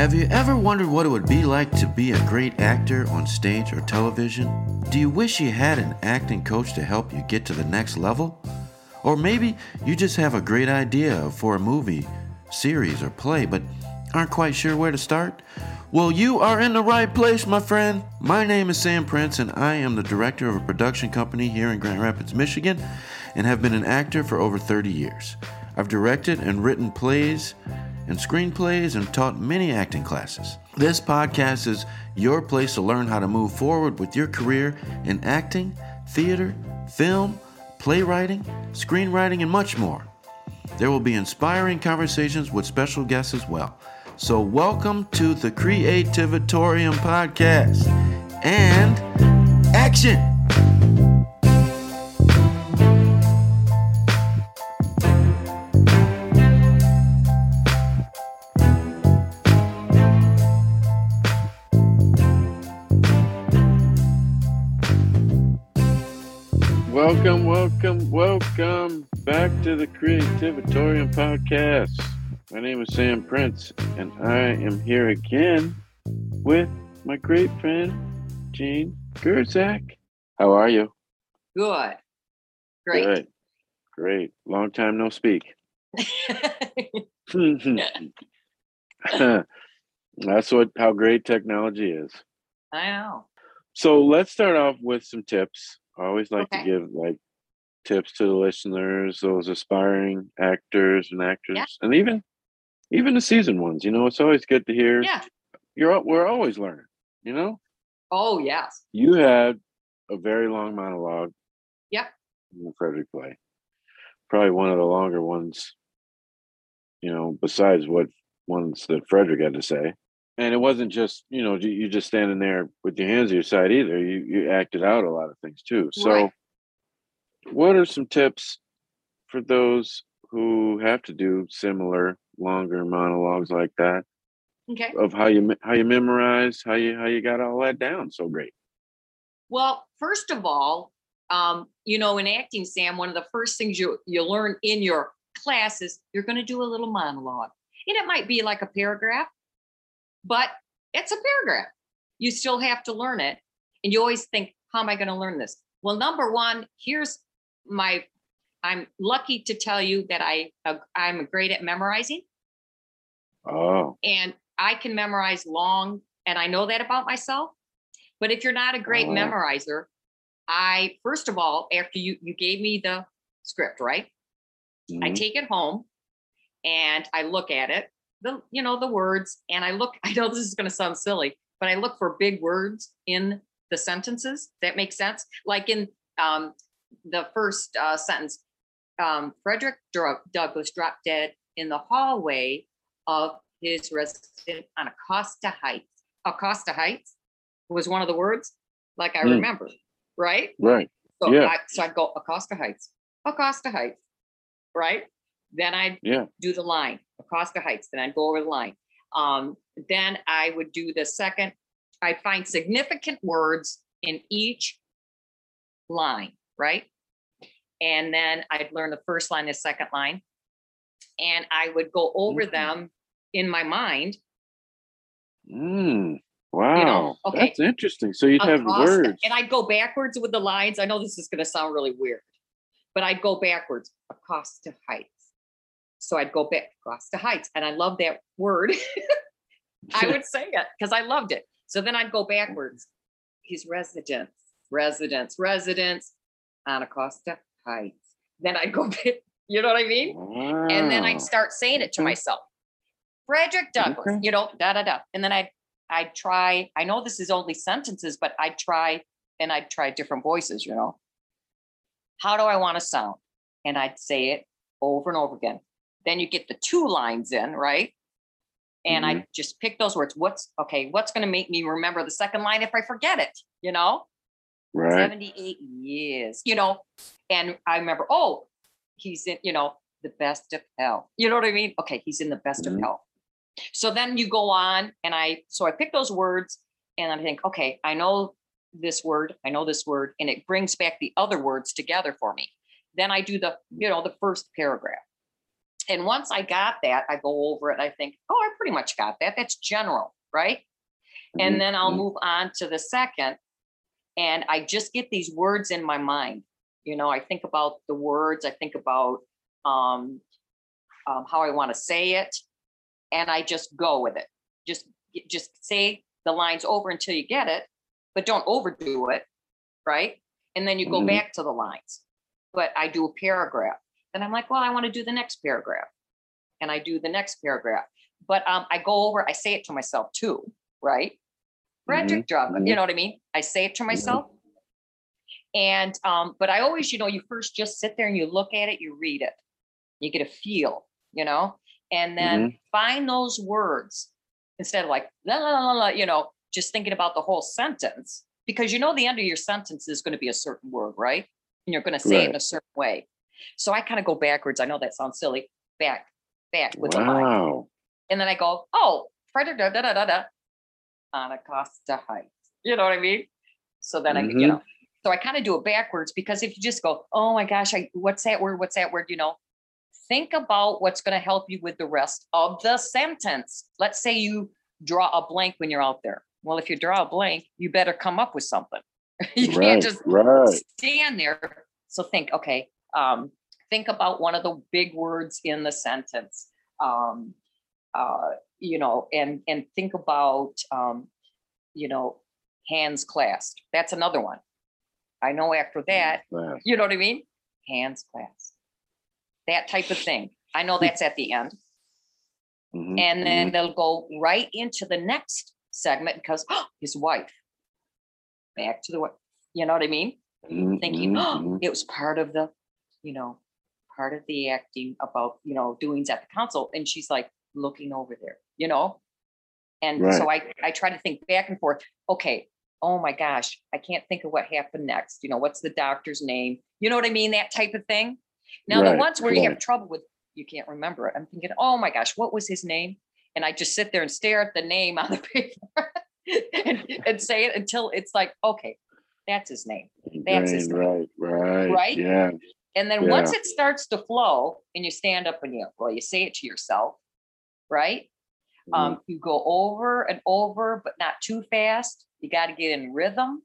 Have you ever wondered what it would be like to be a great actor on stage or television? Do you wish you had an acting coach to help you get to the next level? Or maybe you just have a great idea for a movie, series, or play, but aren't quite sure where to start? Well, you are in the right place, my friend. My name is Sam Prince, and I am the director of a production company here in Grand Rapids, Michigan, and have been an actor for over 30 years. I've directed and written plays and screenplays and taught many acting classes. This podcast is your place to learn how to move forward with your career in acting, theater, film, playwriting, screenwriting, and much more. There will be inspiring conversations with special guests as well. So, welcome to the Creativatorium podcast and action! Welcome, welcome, welcome back to the Creativatorium podcast. My name is Sam Prince, and I am here again with my great friend, Jean Gerczak. How are you? Good. Great. Good. Great. Long time no speak. That's what how great technology is. I know. So let's start off with some tips. I always like Okay. to give like tips to the listeners, those aspiring actors and actors, and even even the seasoned ones. You know, it's always good to hear. Yeah. You're we're always learning. You know, Oh, yes. you had a very long monologue. Yep. In the Frederick play, probably one of the longer ones. You know, besides what ones that Frederick had to say. And it wasn't just, you know, you you just standing there with your hands at your side either. You you acted out a lot of things too. So Right. what are some tips for those who have to do similar longer monologues like that Okay. of how you how you memorize, how you how you got all that down so great? Well, first of all, um, you know, in acting, Sam, one of the first things you you learn in your class is you're going to do a little monologue, and it might be like a paragraph, but it's a paragraph. You still have to learn it, and you always think, "How am I going to learn this?" Well, number one, here's my. I'm lucky to tell you that I uh, I'm great at memorizing. Oh, and I can memorize long, and I know that about myself. But if you're not a great Oh. memorizer, I first of all, after you you gave me the script, right? I mhm. take it home and I look at it, the you know the words, and I look. I know this is going to sound silly, but I look for big words in the sentences. That makes sense. Like in um, the first uh, sentence, um, Frederick Douglass dropped dead in the hallway of his residence on Acosta Heights. Acosta Heights was one of the words, like I Hmm. remember, right? right. So, Yeah. I, so I'd go Acosta Heights, Acosta Heights, right? Then I'd Yeah. do the line, Acosta Heights. Then I'd go over the line. Um, then I would do the second. I'd find significant words in each line, right? And then I'd learn the first line, the second line, and I would go over Mhm. them in my mind. Mm. Wow. okay. That's interesting. So you'd have words. and I'd go backwards with the lines. I know this is going to sound really weird, but I'd go backwards. Acosta Heights. So I'd go back Acosta Heights, and I love that word. I would say it because I loved it. So then I'd go backwards. His residence, residence, residence on Acosta Heights. Then I'd go back. You know what I mean? And then I'd start saying it to myself. Frederick Douglass, Okay. you know, da da da. And then I'd I'd try, I know this is only sentences, but I'd try and I'd try different voices, you know. How do I want to sound? And I'd say it over and over again. Then you get the two lines in, right? And I just pick those words. What's okay, what's gonna make me remember the second line if I forget it, you know? right. 78 years, you know. And I remember, oh, he's in, you know, the best of health. You know what I mean? Okay, he's in the best Mhm. of health. So then you go on, and I, so I pick those words and I think, okay, I know this word, I know this word, and it brings back the other words together for me. Then I do the, you know, the first paragraph. And once I got that, I go over it. I think, oh, I pretty much got that. That's general, right? Mhm, And then I'll mhm. move on to the second. And I just get these words in my mind. You know, I think about the words, I think about um, um, how I want to say it, and I just go with it. Just just say the lines over until you get it, but don't overdo it, right? And then you go Mhm. back to the lines. But I do a paragraph. Then I'm like, well, I want to do the next paragraph. And I do the next paragraph. But um, I go over, I say it to myself too, right? Frederick Drummond, mhm. you know what I mean? I say it to myself. And um, but I always, you know, you first just sit there and you look at it, you read it, you get a feel, you know, and then find those words instead of like la la la la, you know, just thinking about the whole sentence because you know the end of your sentence is going to be a certain word, right? And you're going to say it in a certain way. So I kind of go backwards. I know that sounds silly. Back, back with the line. And then I go, oh, Frederick, da da da da da, Anacostia Heights. You know what I mean? So then I, you Mhm. know, so I kind of do it backwards because if you just go, oh my gosh, I what's that word? What's that word? You know, think about what's going to help you with the rest of the sentence. Let's say you draw a blank when you're out there. Well, if you draw a blank, you better come up with something. you right. can't just right. stand there. So think, okay, um, think about one of the big words in the sentence. Um, uh, you know, and and think about um, you know, hands clasped. That's another one. I know after that, you know what I mean? Hands clasped. That type of thing. I know that's at the end. Mhm, And then mhm. they'll go right into the next segment because his wife. Back to the you know what I mean? Mhm, thinking oh, it was part of the you know part of the acting about you know doings at the council and she's like looking over there you know? And so i i try to think back and forth okay oh my gosh i can't think of what happened next you know what's the doctor's name? You know what i mean? That type of thing. Now the ones where you have trouble with you can't remember it i'm thinking oh my gosh what was his name? And i just sit there and stare at the name on the paper and, and say it until it's like okay that's his name. That's his Right, right, right. Right? Yeah. And then once it starts to flow and you stand up and you, well, you say it to yourself, right? mhm, Um, you go over and over, but not too fast. You got to get in rhythm,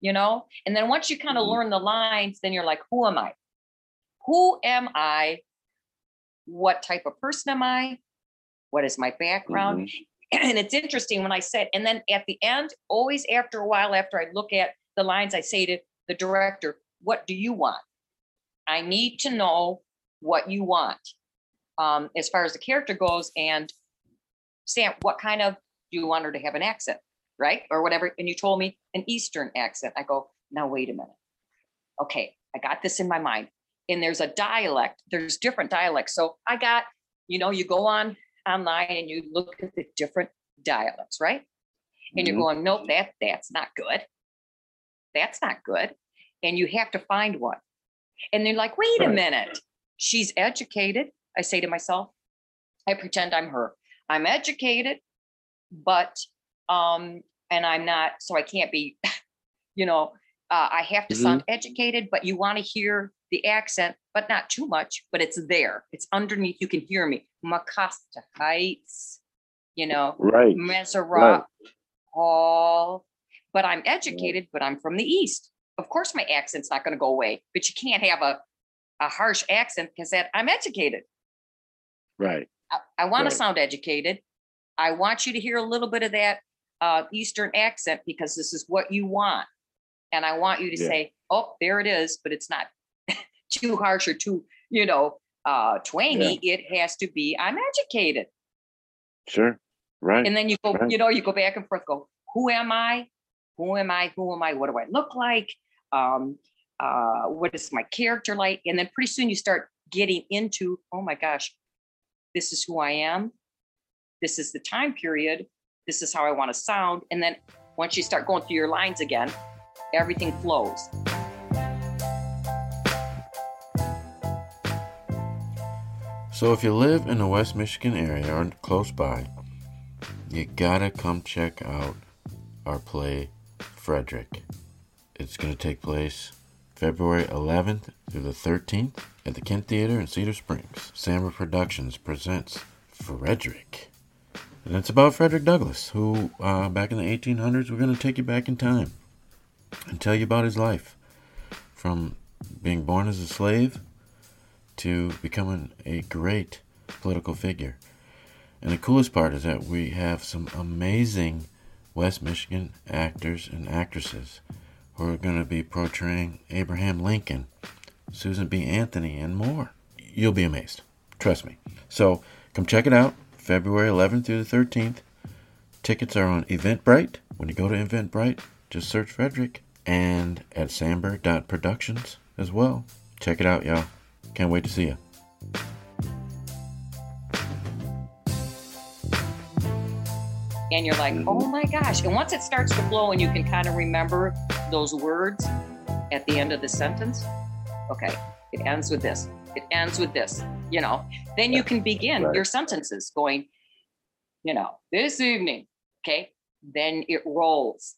you know? And then once you kind of Mhm. learn the lines, then you're like, who am I? Who am I? What type of person am I? What is my background? mhm. and it's interesting when I said, and then at the end, always after a while, after I look at the lines, I say to the director, What do you want? I need to know what you want um, as far as the character goes. And Sam, what kind of do you want her to have an accent, right? Or whatever. And you told me an Eastern accent. I go, Now, wait a minute. Okay, I got this in my mind. And there's a dialect, there's different dialects. So I got, you know, you go on online and you look at the different dialects, right? And you're Mhm. going, nope, that that's not good. That's not good. And you have to find one. And they're like, wait a minute. She's educated. I say to myself, I pretend I'm her. I'm educated, but um, and I'm not, so I can't be, you know, uh, I have to sound educated, but you want to hear the accent, but not too much, but it's there. It's underneath. You can hear me. Macasta Heights, you know, Right. Metzerott Hall. But I'm educated, but I'm from the East. Of course, my accent's not going to go away, but you can't have a, a harsh accent because that I'm educated. Right. I, I want Right. to sound educated. I want you to hear a little bit of that uh, Eastern accent because this is what you want. And I want you to Yeah. say, oh, there it is, but it's not too harsh or too, you know, uh, twangy. It has to be, I'm educated. Sure. Right. And then you go, Right. you know, you go back and forth, go, who am I? Who am I? Who am I? What do I look like? Um, uh, what is my character like? And then pretty soon you start getting into, oh my gosh, this is who I am. This is the time period. This is how I want to sound. And then once you start going through your lines again, everything flows. So if you live in the West Michigan area or close by, you gotta come check out our play Frederick. It's gonna take place February 11th through the 13th at the Kent Theater in Cedar Springs. Samber Productions presents Frederick. And it's about Frederick Douglass, who, uh, back in the 1800s, we're going to take you back in time and tell you about his life from being born as a slave to becoming a great political figure. And the coolest part is that we have some amazing West Michigan actors and actresses who are going to be portraying Abraham Lincoln, Susan B. Anthony, and more. You'll be amazed. Trust me. So come check it out February 11th through the 13th. Tickets are on Eventbrite. When you go to Eventbrite, just search Frederick and at samber.productions as well. Check it out, y'all. Can't wait to see you. and you're like, oh my gosh. And once it starts to flow and you can kind of remember those words at the end of the sentence, okay, it ends with this, it ends with this, you know, then you can begin right. your sentences going, you know, this evening, okay, then it rolls.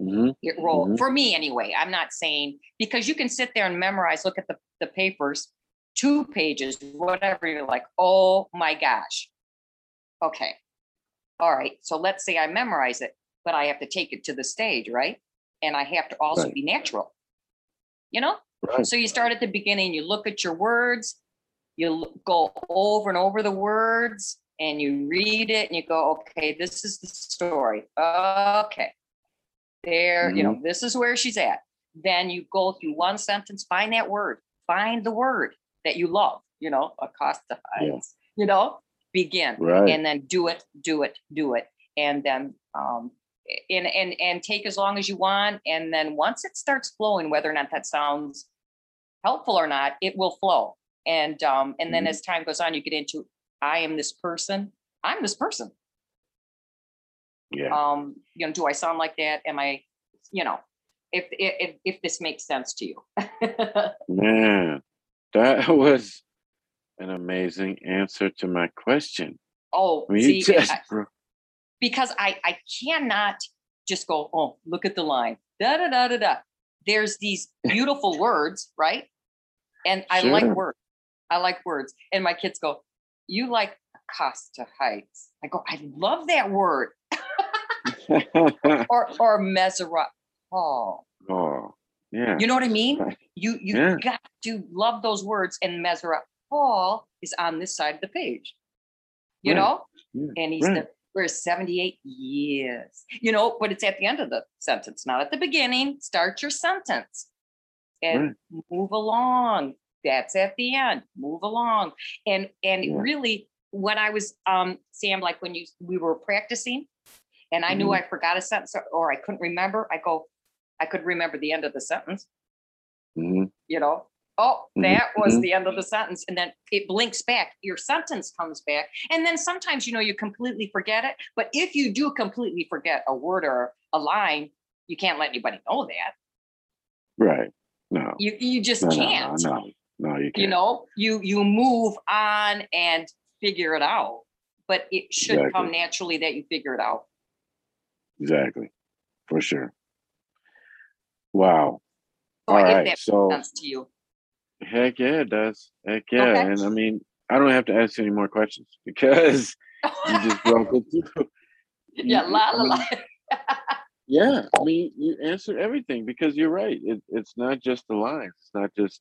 Mm-hmm. It rolls mm-hmm. for me anyway. I'm not saying because you can sit there and memorize, look at the, the papers, two pages, whatever. You're like, oh my gosh. Okay, all right, so let's say I memorize it, but I have to take it to the stage, right? And I have to also right. be natural, you know? Right. So you start at the beginning, you look at your words, you go over and over the words, and you read it and you go, okay, this is the story. Okay. There, mm-hmm. you know, mm-hmm. this is where she's at. Then you go through one sentence, find that word, find the word that you love, you know, Acosta yeah. you know, begin right. and then do it do it do it and then um and and and take as long as you want and then once it starts flowing whether or not that sounds helpful or not it will flow. And um and then mm-hmm. as time goes on you get into i am this person. I'm this person. Yeah. Um you know do i sound like that? Am i you know if if if this makes sense to you. Man that was an amazing answer to my question. Oh, see, just... I, because I I cannot just go, oh, look at the line, da da da da da. There's these beautiful words, right? And I sure. like words. I like words. And my kids go, you like Acosta Heights? I go, I love that word. or or Mesera. Oh. Oh, yeah. You know what I mean? You you yeah. got to love those words and Mesera Paul is on this side of the page, you right. know, yeah. and he's right. the we're 78 years, you know, but it's at the end of the sentence, not at the beginning. Start your sentence and right. move along. That's at the end. Move along. And and yeah. really when I was um Sam, like when you we were practicing and I mm-hmm. knew I forgot a sentence or, or, I couldn't remember, I go, I could remember the end of the sentence. Mm-hmm. You know, oh, that was mm-hmm. the end of the sentence. And then it blinks back, your sentence comes back. And then sometimes, you know, you completely forget it. But if you do completely forget a word or a line, you can't let anybody know that. Right. No. You you just no, can't. No, no, no, you can't. You know, you you move on and figure it out. But it should exactly. come naturally that you figure it out. Exactly. For sure. Wow. Oh, All right. so to you. Heck yeah, it does. Heck yeah. Okay. And I mean, I don't have to ask you any more questions because you just broke it through. Yeah, la la la. yeah, I mean, you answered everything because you're right. It, it's not just the lines. It's not just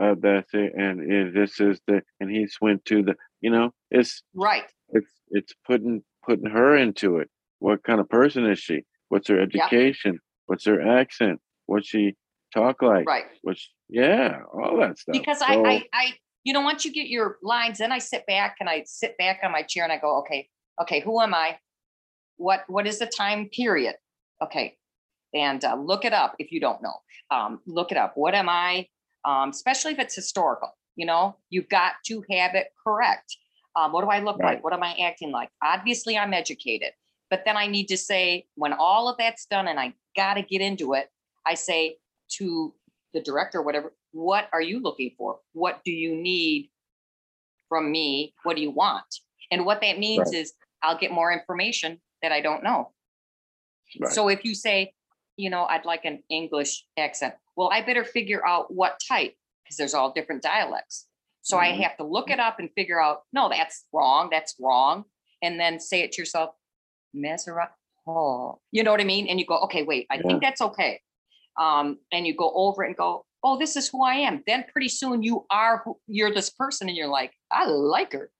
uh, that's it, and it, this is the, and he went to the, you know, it's right. It's it's putting putting her into it. What kind of person is she? What's her education? What's her accent? What's she talk like? Right. Which yeah, all that stuff. Because so, I, I, I, you know, once you get your lines, then I sit back and I sit back on my chair and I go, okay, okay, who am I? What, what is the time period? Okay, and uh, look it up if you don't know. Um, look it up. What am I? Um, especially if it's historical. You know, you've got to have it correct. Um, what do I look right. like? What am I acting like? Obviously, I'm educated, but then I need to say when all of that's done and I got to get into it. I say to the director, whatever, what are you looking for? What do you need from me? What do you want? And what that means right. is I'll get more information that I don't know. Right. So if you say, you know, I'd like an English accent, well, I better figure out what type because there's all different dialects. So I Mhm. have to look it up and figure out, no, that's wrong, that's wrong. And then say it to yourself, Mesera. Oh, you know what I mean? And you go, okay, wait, I Yeah. think that's okay. Um, and you go over it and go, oh, this is who I am. Then pretty soon you are who you're this person, and you're like, I like her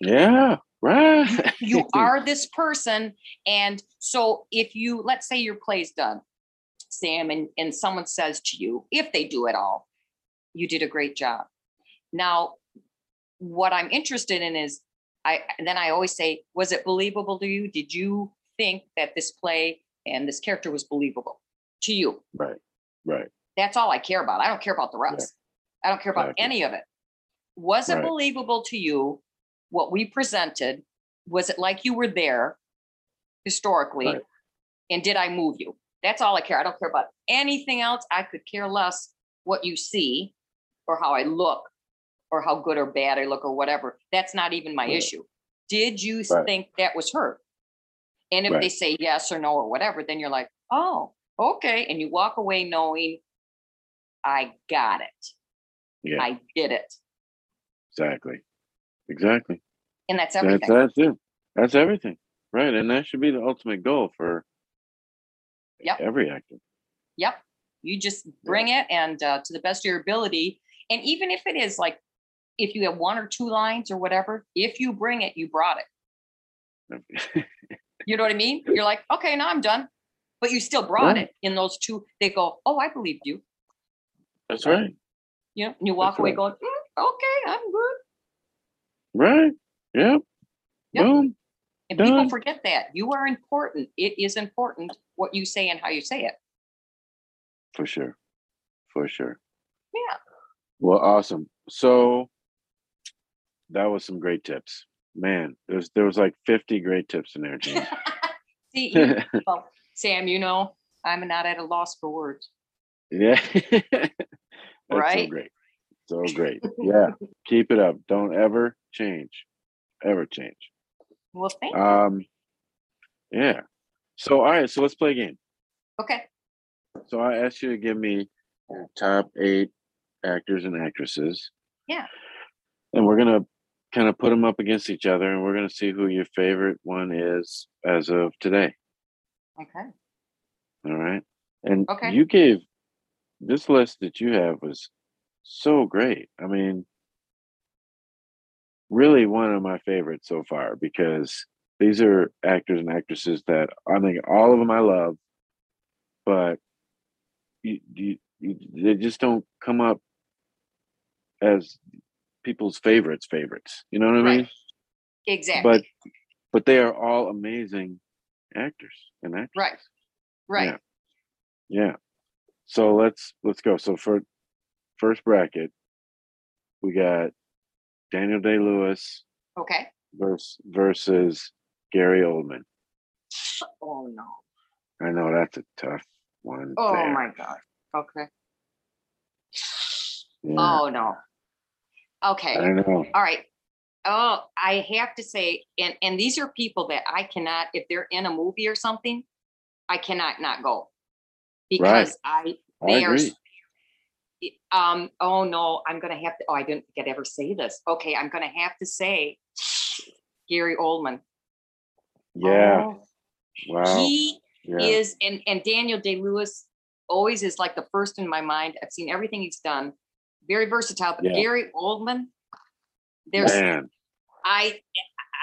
Yeah. Right. you are this person and so if you let's say your play's done sam and, and someone says to you if they do it all you did a great job now what i'm interested in is i then i always say was it believable to you did you think that this play and this character was believable to you. Right. Right. that's all i care about. I don't care about the rest. I don't care about Exactly. any of it. Was it Right. believable to you what we presented. Was it like you were there historically? Right. and did i move you? That's all i care. I don't care about anything else. I could care less what you see or how i look or how good or bad i look or whatever. That's not even my Right. issue. Did you think that was her and if they say yes or no or whatever then you're like oh okay and you walk away knowing i got it Yeah. i did it exactly. Exactly. and that's That's everything that's it. That's everything. Right. And that should be the ultimate goal for Yep. every actor. Yep. You just bring it and uh, to the best of your ability. And even if it is like, if you have one or two lines or whatever, if you bring it, you brought it. You know what I mean? You're like, okay, now I'm done. But you still brought Right. it in those two. They go, oh, I believed you. That's right. You know, and you walk That's away right. going, "Mm, okay, I'm good. Right. Yep. Yep. Boom. And people forget that. You are important. It is important what you say and how you say it. For sure. For sure. Yeah. Well, awesome. So that was some great tips. Man, there's there was like 50 great tips in there, James. See, you, well, Sam, you know, I'm not at a loss for words. yeah. That's so great. So great. Yeah. Keep it up. Don't ever change. Ever change. Well, thank you. Um yeah. So all right, so let's play a game. Okay. So I asked you to give me your top eight actors and actresses. Yeah. And we're gonna kind of put them up against each other, and we're gonna see who your favorite one is as of today. Okay. All right. And Okay. you gave this list that you have was so great. I mean, really one of my favorites so far because these are actors and actresses that I mean, all of them I love, but you, you, you, they just don't come up as people's favorites favorites. You know what I Right. mean? Exactly. But but they are all amazing actors and actresses. Right. right. Yeah. Yeah. So let's let's go. So for first bracket, we got Daniel Day Lewis Okay. versus versus Gary Oldman. Oh no. I know that's a tough one. Oh there. my god. Okay. Yeah, Oh no. Okay. I know. All right. Oh, I have to say, and and these are people that I cannot, if they're in a movie or something, I cannot not go because I I they are. agree. s- Um. Oh no, I'm gonna have to. Oh, I didn't get ever say this. Okay, I'm gonna have to say Gary Oldman. Yeah. Oh, Wow. He yeah. is and and Daniel Day Lewis always is like the first in my mind. I've seen everything he's done. Very versatile. But Yeah. Gary Oldman, there's Man. I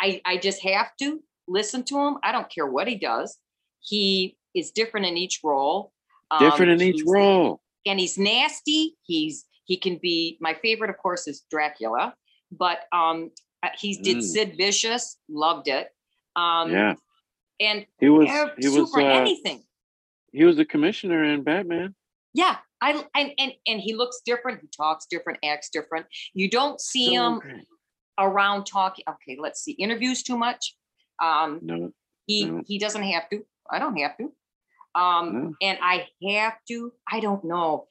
I I just have to listen to him. I don't care what he does. He is different in each role. Different Um, in each role. and he's nasty. He's he can be my favorite, of course, is Dracula, but um uh, he did Mm. Sid Vicious, loved it. Um yeah. and He was he was uh, anything. he was the commissioner in Batman. Yeah, I and, and and he looks different. He talks different, acts different. You don't see So him great. Around talking. Okay, let's see, interviews too much. Um, No, he No. he doesn't have to. I don't have to. Um, no. and I have to. I don't know.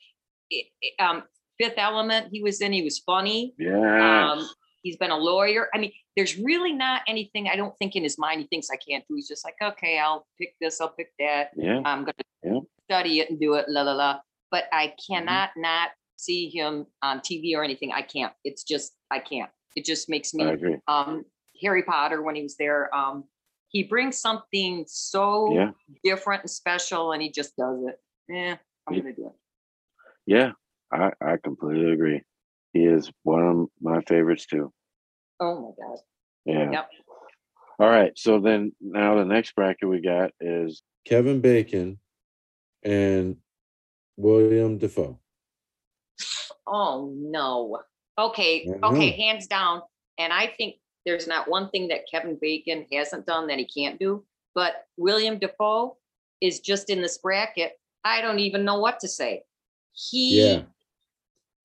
It- it, um, Fifth Element. He was in. He was funny. Yeah. Um, he's been a lawyer. I mean, there's really not anything. I don't think in his mind he thinks I can't do. He's just like, okay, I'll pick this. I'll pick that. yeah. I'm gonna Yeah. study it and do it. La la la. but I cannot not see him on TV or anything. I can't. It's just I can't. It just makes me um Harry Potter when he was there. Um he brings something so Yeah. different and special and he just does it. Yeah, I'm He- gonna do it. Yeah, I, I completely agree. He is one of my favorites too. Oh my god. Yeah. Yep. All right. So then now the next bracket we got is Kevin Bacon and William Dafoe. Oh no. Okay, I okay, hands down. And I think there's not one thing that Kevin Bacon hasn't done that he can't do. But William Dafoe is just in this bracket. I don't even know what to say. He Yeah.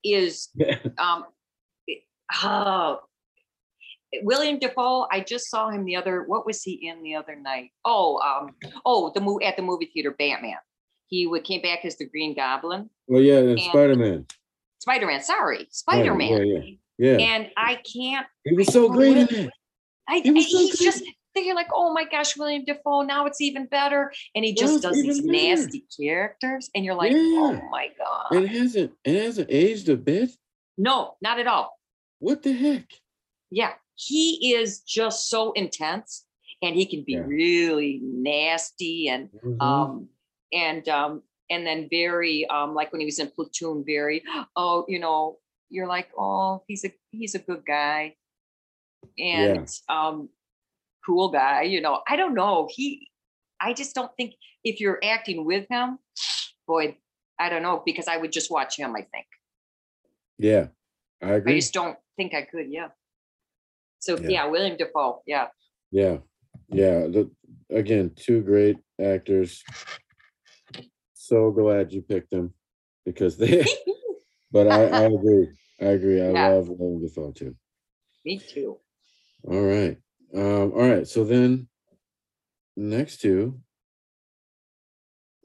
is um it- oh, William Dafoe, I just saw him the other, what was he in the other night? Oh, um, oh, the movie at the movie theater, Batman. He would came back as the Green Goblin. Well, yeah, and And- Spider-Man. Spider-Man, sorry, Spider-Man. Yeah, yeah. Yeah. And I can't, he was so great in it. I, He was so he's good. just, you're like, oh my gosh, William Dafoe, now it's even better. And he just does these better. nasty characters. And you're like, oh my God. It hasn't it hasn't aged a bit. No, not at all. What the heck? Yeah, he is just so intense and he can be Yeah. really nasty and Mhm. um and um and then very um like when he was in platoon very oh you know you're like oh he's a he's a good guy and um cool guy you know i don't know he i just don't think if you're acting with him boy i don't know because i would just watch him i think yeah, I agree. i just don't think i could yeah so Yeah. yeah, william Dafoe yeah Yeah, yeah. The, again, two great actors. So glad you picked them because they. but I, I agree. I agree. I Yeah. love William Dafoe too. me too All right. Um, all right. So then next two.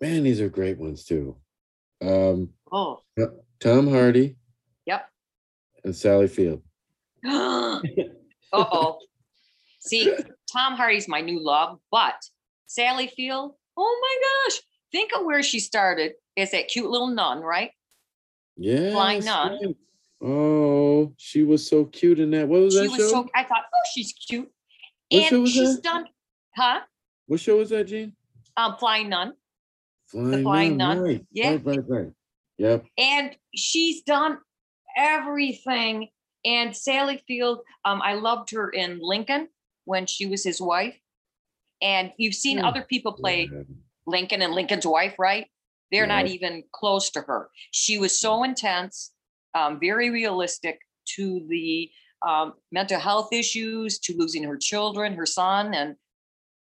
Man, these are great ones too. Um, oh Tom Hardy yep and Sally Field. Uh-oh. See, Tom Hardy's my new love, but Sally Field, oh my gosh. Think of where she started as that cute little nun, right? Yeah. Flying nun. Oh, she was so cute in that. What was She that was show? so I thought, oh, she's cute. What And she's that? done, huh? What show was that, Jean? Um, Flying Nun. Flying, Flying Nun, Nun. Right, Yeah. right, right, right. Yep. And she's done everything. And Sally Field, um, I loved her in Lincoln when she was his wife. And you've seen Hmm. other people play Yeah. Lincoln and Lincoln's wife, right? They're not even close to her. She was so intense, um, very realistic to the um, mental health issues, to losing her children, her son, and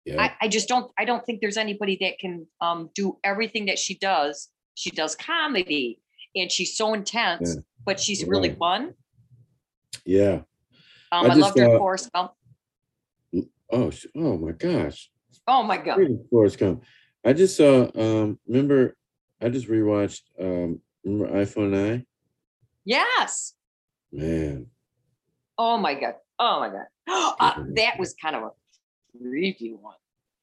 Yeah. I, I just don't. I don't think there's anybody that can um, do everything that she does. She does comedy, and she's so intense, Yeah. but she's really fun. yeah. Um, I I, loved her Forrest Gump. Oh, oh my gosh. Oh my god! Forrest Gump? I just saw. Um, remember, I just rewatched. Um, remember Eye for an Eye. Yes. Man, Oh my god. Oh my god. Uh, that was kind of a creepy one.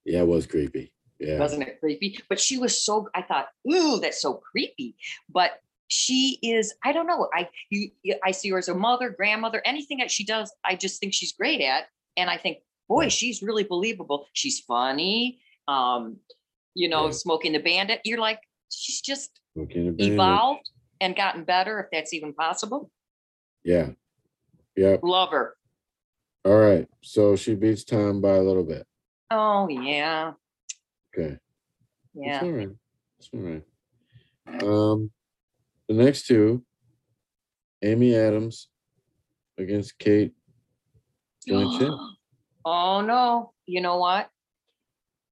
yeah, it was creepy. Yeah, wasn't it creepy? But she was so I thought, ooh, that's so creepy. But she is, I don't know. I you you- I see her as a mother, grandmother, anything that she does, I just think she's great at. And I think, boy, she's really believable. She's funny. Um, you know, Yeah. Smokey and the Bandit. You're like, she's just Looking at Bandit. evolved and gotten better, if that's even possible. Yeah, Yeah. Love her. All right. So she beats Tom by a little bit. Oh yeah. Okay. Yeah. It's all right. It's all right. Um, the next two, Amy Adams against Cate Blanchett. oh no, you know what?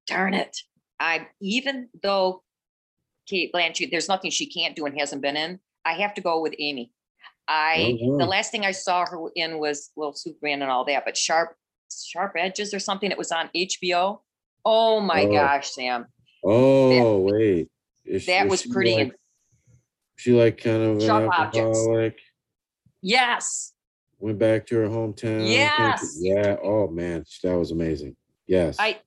Darn it. I even though Cate Blanchett, there's nothing she can't do and hasn't been in, I have to go with Amy. I Oh, the last thing I saw her in was well Superman and all that, but Sharp Sharp Edges or something. It was on HBO. Oh my Oh. gosh, Sam. Oh wait, Is- That is was pretty Like, she like kind of Sharp objects. Yes. Went back to her hometown. Yes. Yeah. Oh man, that was amazing. Yes. I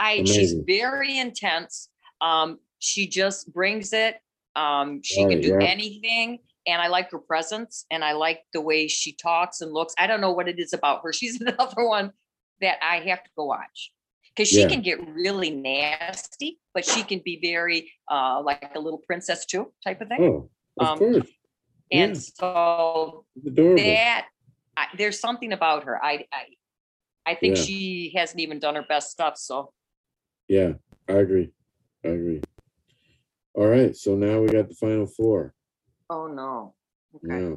I she's very intense. Um, she just brings it. Um, she Right, can do yeah. anything, and I like her presence, and I like the way she talks and looks. I don't know what it is about her. She's another one that I have to go watch because she Yeah. can get really nasty, but she can be very uh, like a little princess too, type of thing. Oh, of Um, course. and yeah. so that I, there's something about her. I I I think Yeah. she hasn't even done her best stuff. So Yeah, I agree. I agree. All right, so now we got the final four. oh no. Okay. Yeah.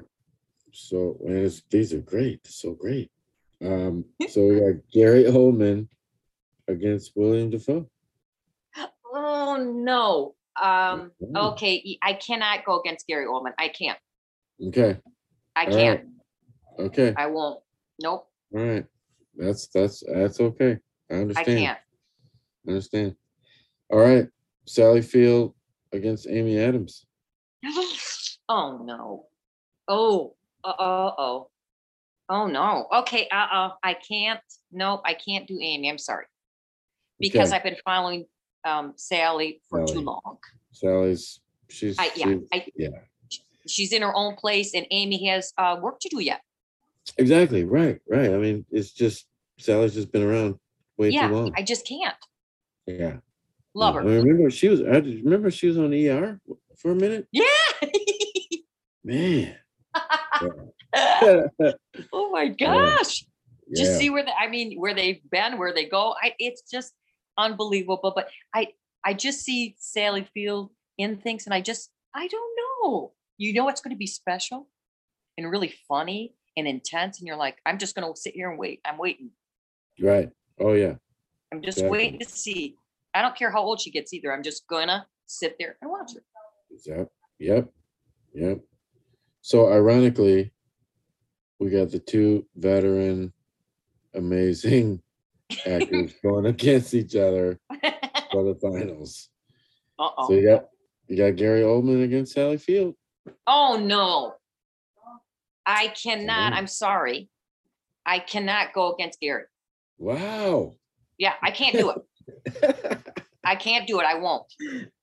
So and it's, these are great, so great. Um, so we got Gary Oldman against William Dafoe. Oh no. Um. Oh, Okay. I cannot go against Gary Oldman. I can't. Okay, I All can't. okay, I won't. Nope. all right. That's that's that's okay. I I understand. can't. Understand. All right, Sally Field against Amy Adams. oh no. Oh. Uh oh. Oh no. Okay. Uh uh I can't. Nope. I can't do Amy. I'm sorry. Because Okay. I've been following um Sally for too Sally. long. Sally's she's I yeah. she's- I yeah. she's in her own place and Amy has uh work to do yet. Exactly. Right. Right. I mean, it's just Sally's just been around way yeah. too long. I just can't. Yeah. Love I her. remember she was. I remember she was on ER for a minute. Yeah. Man. oh my gosh. Just yeah. see where they, I mean, where they've been, where they go. I it's just unbelievable. But I I just see Sally Field in things and I just I don't know. You know it's gonna be special and really funny and intense. And you're like, I'm just gonna sit here and wait. I'm waiting. Right. Oh yeah. I'm just Definitely. waiting to see. I don't care how old she gets either. I'm just gonna sit there and watch her. Yep. Yep. Yep. So ironically, we got the two veteran, amazing actors going against each other for the finals. Uh-oh. So you got you got Gary Oldman against Sally Field. Oh no. I cannot. Oh. I'm sorry. I cannot go against Gary. Wow. Yeah, I can't do it. I can't do it. I won't.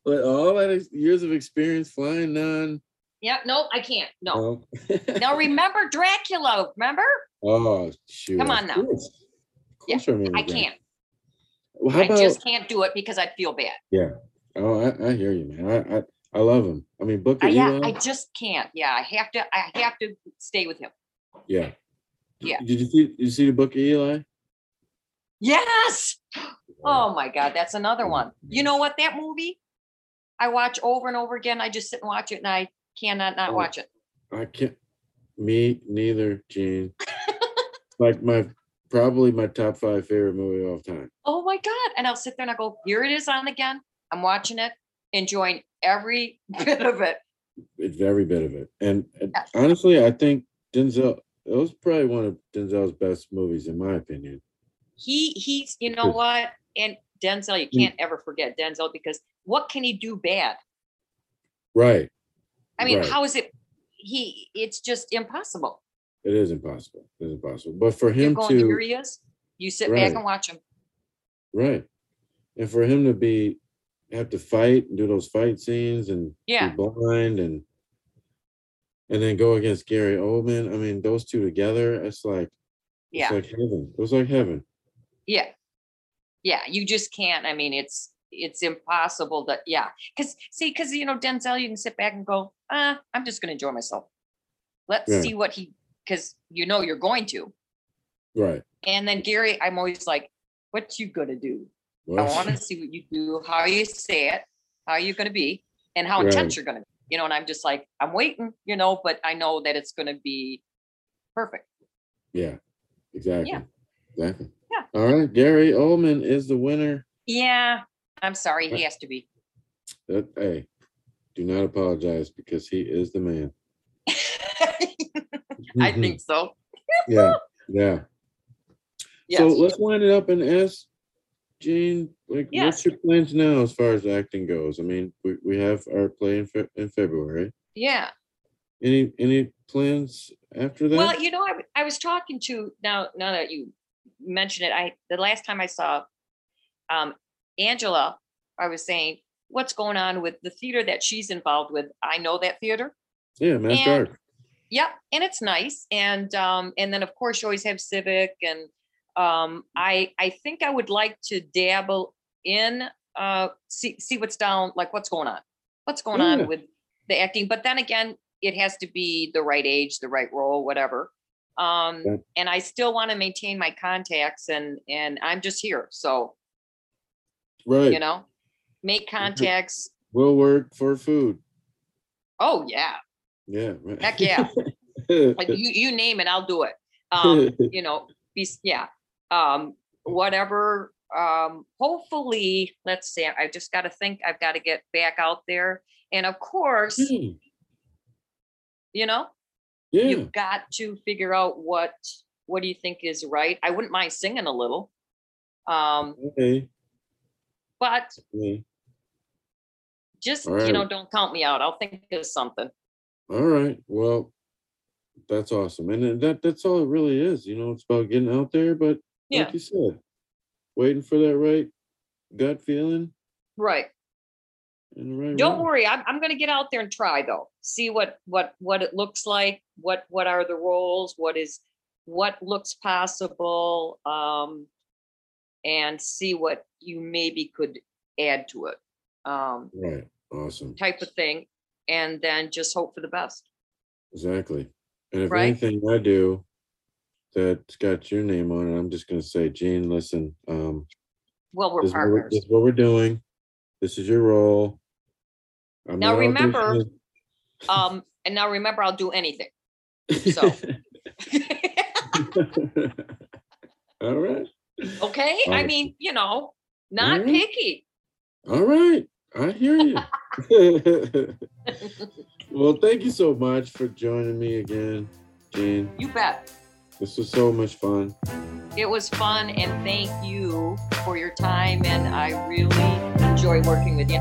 But all that years of experience Flying Nun. Yeah, no, I can't. No. No. Now remember Dracula, remember? oh shoot. Come on now. course. Of Yeah, I I can't. Well, I about just can't do it because I'd feel bad. Yeah. Oh I, I hear you, man. I, I I love him. I mean Book I, uh, yeah, Eli. I just can't. Yeah, I have to I have to stay with him. yeah. Yeah. Did you see did you see the book of Eli? Yes. Oh my God, that's another one. You know what? That movie I watch over and over again. I just sit and watch it and I cannot not Oh. watch it. I can't me neither, Jean. like my probably my top five favorite movie of all time. Oh my God. And I'll sit there and I go, here it is on again. I'm watching it, enjoying every bit of it. It's every bit of it. And Yes. honestly, I think Denzel it was probably one of Denzel's best movies, in my opinion. He he's you know what? And Denzel, you Mm. can't ever forget Denzel because what can he do bad? Right. I mean, Right. how is it? He it's just impossible. It is impossible. It is impossible. But for him going, to here he is. You sit back and watch him. right. And for him to be have to fight and do those fight scenes and Yeah. be blind and and then go against Gary Oldman. I mean, those two together, it's like Yeah. it's like heaven. It was like heaven. Yeah. Yeah. You just can't. I mean, it's it's impossible to yeah. Cause see, cause you know, Denzel, you can sit back and go, ah, I'm just gonna enjoy myself. Let's Yeah. see what he because you know you're going to. Right. And then Gary, I'm always like, what you gonna do? I want to see what you do, how you say it, how you're going to be, and how Right. intense you're going to be. You know, and I'm just like, I'm waiting, you know, but I know that it's going to be perfect. yeah. Exactly. Yeah. Exactly. Yeah. All right. Gary Oldman is the winner. Yeah, I'm sorry, he has to be. That, hey, do not apologize because he is the man. I think so. yeah. Yeah. Yes. So let's wind it up and ask Jane, like, Yes. what's your plans now as far as acting goes? I mean, we, we have our play in, Fe- in February. yeah. Any any plans after that? Well, you know, I, I was talking to now. Now that you mention it, I the last time I saw um, Angela, I was saying what's going on with the theater that she's involved with. I know that theater. Yeah, Mass And-. Yep, and it's nice. And um, and then of course you always have civic, and um, I I think I would like to dabble in uh see see what's down, like what's going on, what's going Yeah. on with the acting. But then again, it has to be the right age, the right role, whatever. Um, and I still want to maintain my contacts, and and I'm just here, so Right. you know, make contacts. We'll work for food. Oh yeah, Yeah. heck yeah. Like, you you name it, I'll do it. Um, you know, be yeah. Um, whatever. Um, hopefully, let's see. I just got to think. I've got to get back out there, and of course, Hmm, you know, yeah. you've got to figure out what what do you think is right. I wouldn't mind singing a little, um, Okay. but okay. just All you know, don't count me out. I'll think of something. All right. Well, that's awesome. And that that's all it really is. You know, it's about getting out there, but Yeah, like you said, waiting for that right gut feeling right. and right Don't worry. I'm, I'm going to get out there and try though. See what what what it looks like. What what are the roles? What is what looks possible? Um, and see what you maybe could add to it. Um, Right. Awesome. type of thing, and then just hope for the best. Exactly. And if Right. anything I do that's got your name on it, I'm just gonna say, Jean, listen, um, Well, we're this is, what we're, partners. this is what we're doing. This is your role. I'm Now remember- auditioning. Um, and now remember, I'll do anything. So. All right. okay. I mean, you know, not Alright. picky. All right. I hear you. well, thank you so much for joining me again, Jean. You bet. This was so much fun. It was fun, and thank you for your time. And I really enjoy working with you.